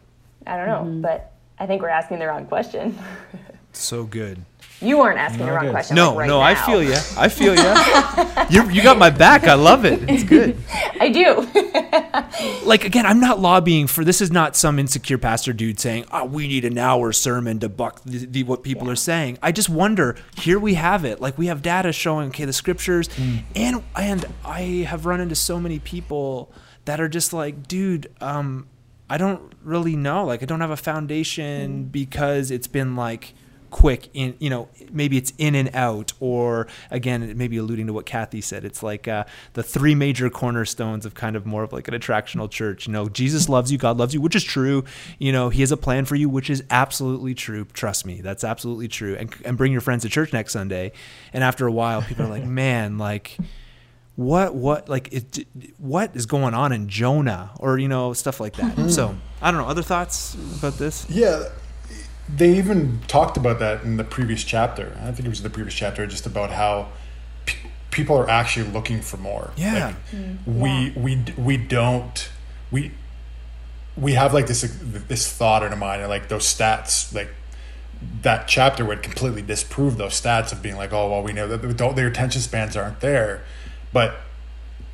I don't know, mm-hmm. but I think we're asking the wrong question. <laughs> so good you weren't asking the wrong good. question. no like, right no i feel you i feel you <laughs> you you got my back i love it it's <laughs> good I do. <laughs> like again, I'm not lobbying for this. Is not some insecure pastor dude saying, "Oh, we need an hour sermon to buck the, the, what people are saying." I just wonder. Here we have it. Like we have data showing, okay, the scriptures, mm. and and I have run into so many people that are just like, dude, um, I don't really know. Like I don't have a foundation mm. because it's been like quick in you know maybe it's in and out or again maybe alluding to what kathy said. It's like uh, the three major cornerstones of kind of more of like an attractional church. You know jesus loves you god loves you which is true. You know he has a plan for you which is absolutely true. Trust me that's absolutely true. And, and bring your friends to church next sunday. And after a while people are like <laughs> man like what what like it what is going on in jonah? Or you know stuff like that. So i don't know. Other thoughts about this? Yeah, they even talked about that in the previous chapter. I think it was the previous chapter, just about how pe- people are actually looking for more. Yeah. Like, mm. we we we don't we we have like this this thought in our mind, and like those stats, like that chapter would completely disprove those stats of being like, oh well, we know that they don't- their attention spans aren't there, but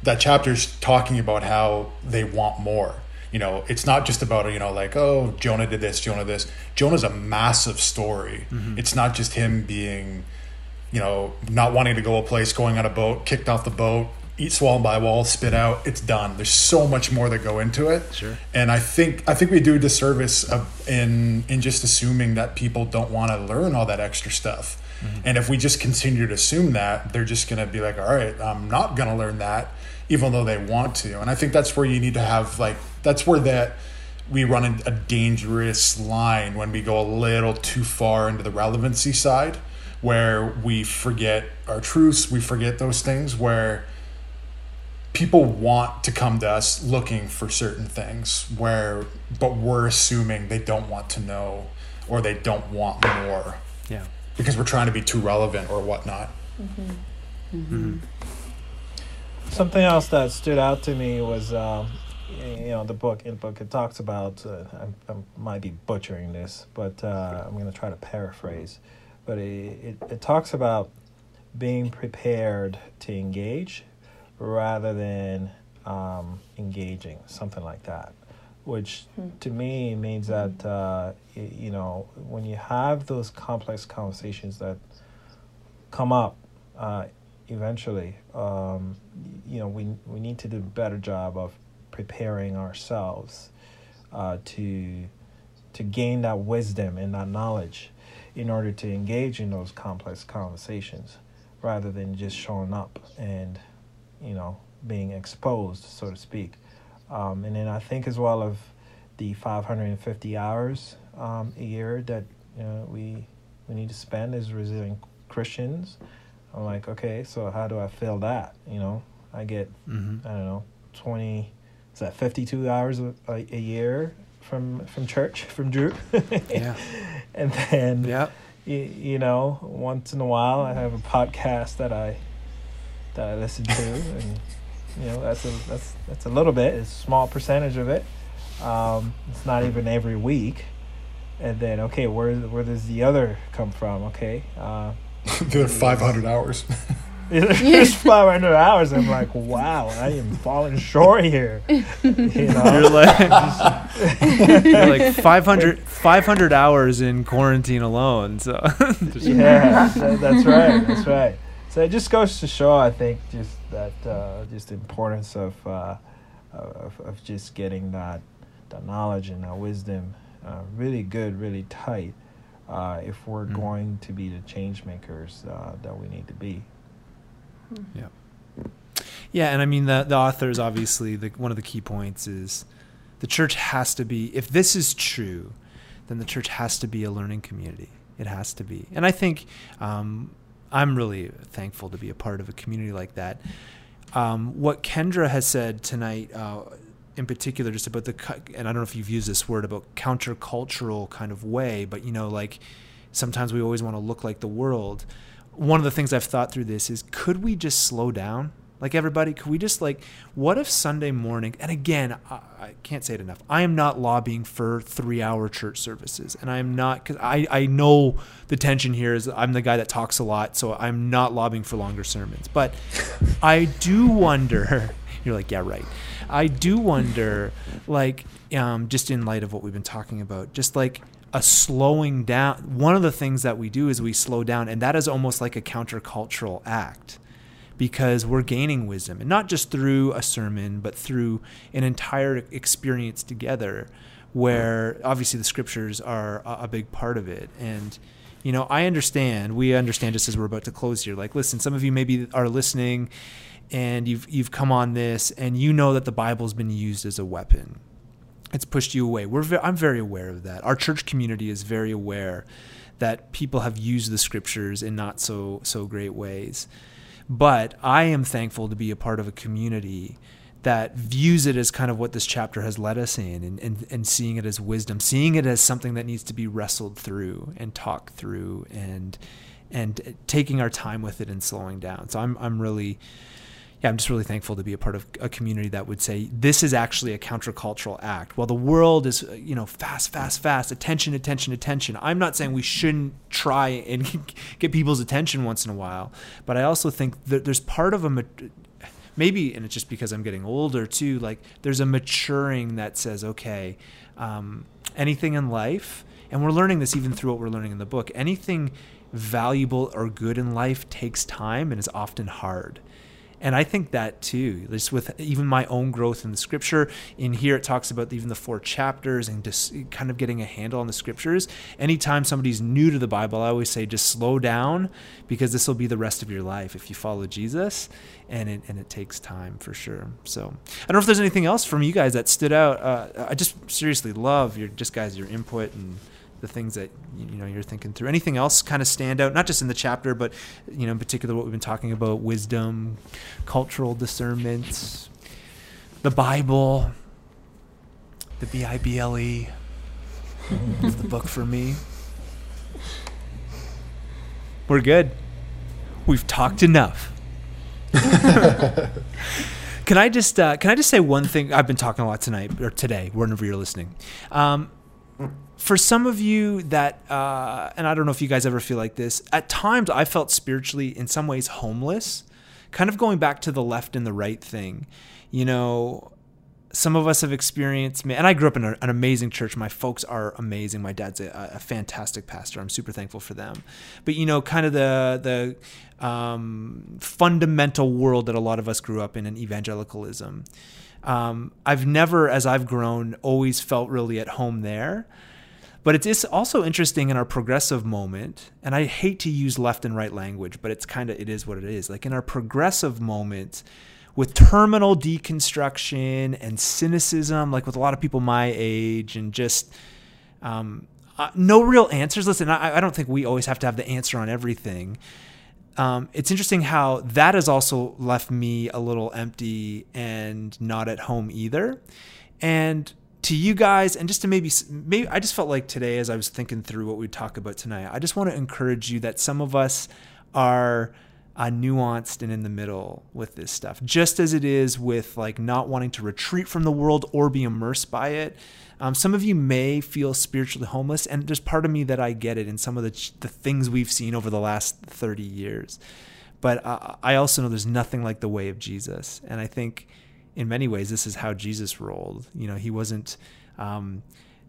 that chapter's talking about how they want more. You know, it's not just about you know like oh Jonah did this, Jonah this. Jonah's a massive story. Mm-hmm. It's not just him being, you know, not wanting to go a place, going on a boat, kicked off the boat, eat swallowed by a wall, spit out. It's done. There's so much more that go into it. Sure. And I think I think we do a disservice of, in in just assuming that people don't want to learn all that extra stuff. Mm-hmm. And if we just continue to assume that, they're just going to be like, all right, I'm not going to learn that, even though they want to. And I think that's where you need to have like that's where that we run a dangerous line when we go a little too far into the relevancy side, where we forget our truths, we forget those things where people want to come to us looking for certain things where but we're assuming they don't want to know or they don't want more. Yeah. Because we're trying to be too relevant or whatnot. Mm-hmm. Mm-hmm. Mm-hmm. Something else that stood out to me was, um, you know, the book. In the book, it talks about. Uh, I, I might be butchering this, but uh, I'm going to try to paraphrase. But it, it, it talks about being prepared to engage rather than um, engaging, something like that. Which to me means that uh, you know when you have those complex conversations that come up uh, eventually. Um, you know, we we need to do a better job of preparing ourselves uh, to to gain that wisdom and that knowledge in order to engage in those complex conversations rather than just showing up and you know being exposed so to speak. Um, and then i think as well of the 550 hours um, a year that you know, we we need to spend as resilient christians. I'm like okay so how do i fill that? You know i get Mm-hmm. i don't know 20 is that 52 hours a, a, a year from from church from drew <laughs> Yeah. and then Yep. you, you know once in a while i have a podcast that i that i listen to <laughs> and you know that's a that's that's a little bit it's a small percentage of it um it's not even every week and then okay where where does the other come from okay uh <laughs> the other 500 hours. <laughs> there's 500 hours i'm like wow i am falling short here <laughs> you You're know like, you're like <laughs> 500, 500 hours in quarantine alone. So yeah, that's right. That's right. So it just goes to show, I think, just that uh, just the importance of, uh, of of just getting that that knowledge and that wisdom uh, really good, really tight, uh, if we're Mhm. going to be the change makers uh, that we need to be. Yeah, Yeah, and I mean the the authors obviously the one of the key points is the church has to be if this is true, then the church has to be a learning community. It has to be, and I think um, I'm really thankful to be a part of a community like that. Um, what Kendra has said tonight, uh, in particular, just about the and I don't know if you've used this word about countercultural kind of way, but you know, like sometimes we always want to look like the world. One of the things I've thought through this is could we just slow down? Like everybody, could we just like, what if Sunday morning, and again, I, I can't say it enough. I am not lobbying for three hour church services. And I am not, because I, I know the tension here is I'm the guy that talks a lot. So I'm not lobbying for longer sermons. But I do wonder, <laughs> you're like, yeah, right. I do wonder, like, um, just in light of what we've been talking about, just like a slowing down. One of the things that we do is we slow down, and that is almost like a countercultural act because we're gaining wisdom, and not just through a sermon, but through an entire experience together, where obviously the scriptures are a, big part of it. And you know, I understand. We understand just as we're about to close here. Like, listen, some of you maybe are listening, and you've you've come on this, and you know that the Bible's been used as a weapon. It's pushed you away. We're ve- I'm very aware of that. Our church community is very aware that people have used the scriptures in not so so great ways. But I am thankful to be a part of a community that views it as kind of what this chapter has led us in and, and, and seeing it as wisdom, seeing it as something that needs to be wrestled through and talked through and and taking our time with it and slowing down. So I'm I'm really yeah, I'm just really thankful to be a part of a community that would say this is actually a countercultural act. While the world is, uh, you know, fast, fast, fast, attention, attention, attention. I'm not saying we shouldn't try and <laughs> get people's attention once in a while, but I also think that there's part of a maybe, and it's just because I'm getting older too. Like there's a maturing that says, okay, um, anything in life, and we're learning this even through what we're learning in the book. Anything valuable or good in life takes time and is often hard. And I think that too, just with even my own growth in the scripture. In here, it talks about even the four chapters and just kind of getting a handle on the scriptures. Anytime somebody's new to the Bible, I always say just slow down because this will be the rest of your life if you follow Jesus. And it, and it takes time for sure. So I don't know if there's anything else from you guys that stood out. Uh, I just seriously love your just guys your input and the things that you know you're thinking through. Anything else kind of stand out, not just in the chapter, but you know in particular what we've been talking about: wisdom, cultural discernment, the Bible, the B I B L E, is the book for me. We're good. We've talked enough. <laughs> can I just uh, can I just say one thing? I've been talking a lot tonight or today, whenever you're listening. Um, for some of you that uh, and i don't know if you guys ever feel like this at times i felt spiritually in some ways homeless kind of going back to the left and the right thing. You know some of us have experienced and i grew up in a, an amazing church. My folks are amazing. My dad's a, a fantastic pastor. I'm super thankful for them. But you know kind of the the um, fundamental world that a lot of us grew up in in evangelicalism. Um, I've never, as I've grown, always felt really at home there. But it is also interesting in our progressive moment, and I hate to use left and right language, but it's kind of it is what it is. Like in our progressive moment, with terminal deconstruction and cynicism, like with a lot of people my age, and just um, uh, no real answers. Listen, I, I, don't think we always have to have the answer on everything. Um, it's interesting how that has also left me a little empty and not at home either. And to you guys, and just to maybe, maybe I just felt like today, as I was thinking through what we talk about tonight, I just want to encourage you that some of us are uh, nuanced and in the middle with this stuff, just as it is with like not wanting to retreat from the world or be immersed by it. Um, some of you may feel spiritually homeless, and there's part of me that I get it in some of the the things we've seen over the last 30 years. But uh, I also know there's nothing like the way of Jesus, and I think in many ways this is how Jesus rolled. You know, he wasn't. Um,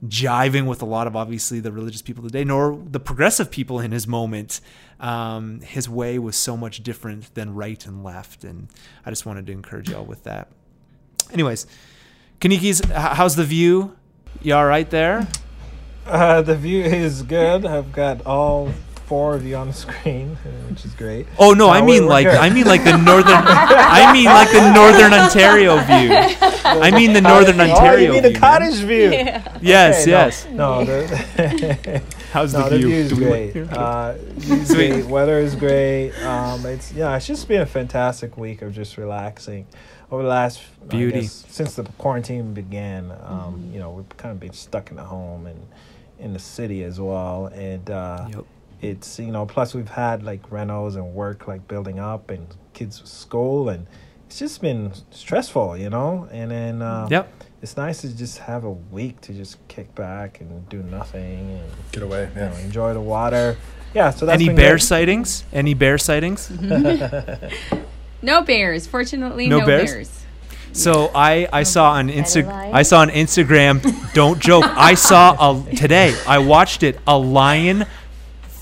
jiving with a lot of obviously the religious people today, nor the progressive people in his moment. Um, his way was so much different than right and left, and I just wanted to encourage y'all with that. Anyways, Kanikis, how's the view? You all right there? Uh, the view is good. I've got all four of you on the screen, <laughs> which is great. Oh no, I mean like good. I mean like the northern I mean like the northern Ontario view. I mean the northern Ontario. Oh, you mean the view, cottage man. view? Yeah. Yes, okay, yes. No, no the <laughs> how's no, the view? The view is great. Uh, <laughs> great. Weather is great. Um, it's yeah, it's just been a fantastic week of just relaxing over the last beauty guess, since the quarantine began. Um, mm-hmm. You know, we've kind of been stuck in the home and in the city as well, and uh, yep it's you know plus we've had like renos and work like building up and kids school and it's just been stressful you know and then uh, yep it's nice to just have a week to just kick back and do nothing and get away yeah you know, enjoy the water yeah so that's any bear good. sightings any bear sightings <laughs> no bears fortunately no, no bears? bears? So I, I saw on Insta I saw on Instagram. Don't joke. I saw a today. I watched it. A lion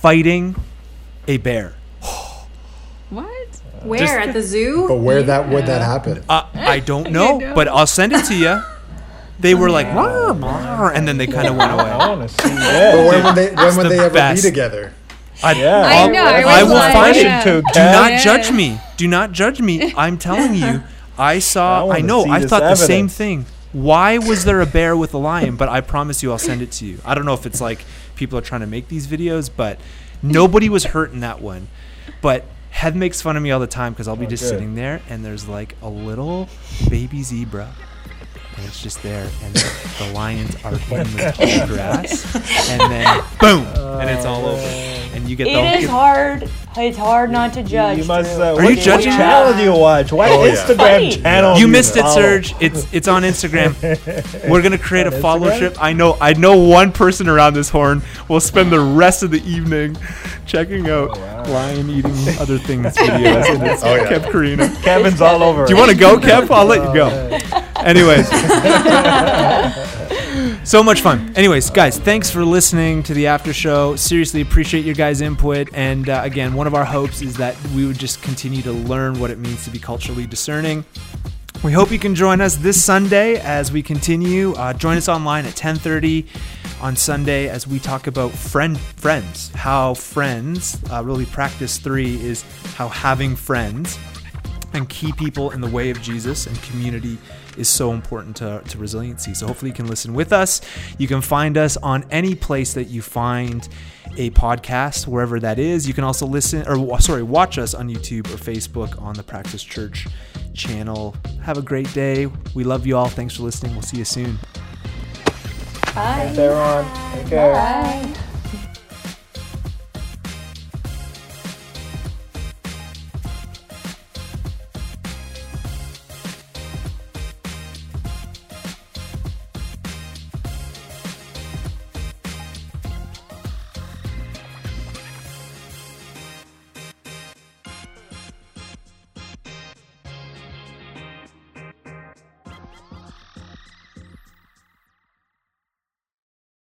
fighting a bear. what? Where Just, at the zoo? But where that would that happen? Uh, I don't <laughs> know, know, but I'll send it to you. They were like, rawr, rawr, and then they kind of went away. I want to see that. But when would they, when would the they ever best. be together? I, yeah. I know. I, I will find it. Do not yeah. judge me. Do not judge me. I'm telling you. <laughs> I saw. I, I know. I thought evidence. the same thing. Why was there a bear with a lion? But I promise you, I'll send it to you. I don't know if it's like people are trying to make these videos, but nobody was hurt in that one. But Head makes fun of me all the time because I'll be oh, just good. sitting there and there's like a little baby zebra and it's just there, and the, the lions are <laughs> in the tall grass, and then <laughs> boom, and it's all over, and you get it the. It is hard. It's hard not to judge. You must. Uh, are you judging? What channel do you watch? What oh, Instagram yeah. channel? You missed it, Serge. It's it's on Instagram. <laughs> We're gonna create a followership. I know. I know one person around this horn will spend the rest of the evening checking out oh, wow. lion eating <laughs> other things videos. And it's oh, yeah. Kev Karina. Kevin's all over. Do you want to go, Kev? I'll let you go. Anyways. <laughs> so much fun. Anyways, guys, thanks for listening to the after show. Seriously, appreciate your guys' input. And uh, again, one of our hopes is that we would just continue to learn what it means to be culturally discerning. We hope you can join us this Sunday as we continue. Uh, join us online at 10:30 on Sunday as we talk about friend friends. How friends uh, really practice three is how having friends and key people in the way of Jesus and community is so important to, to resiliency. So hopefully you can listen with us. You can find us on any place that you find a podcast, wherever that is. You can also listen or sorry, watch us on YouTube or Facebook on the Praxis Church channel. Have a great day. We love you all. Thanks for listening. We'll see you soon. Bye. Thanks, everyone. Take care. Bye.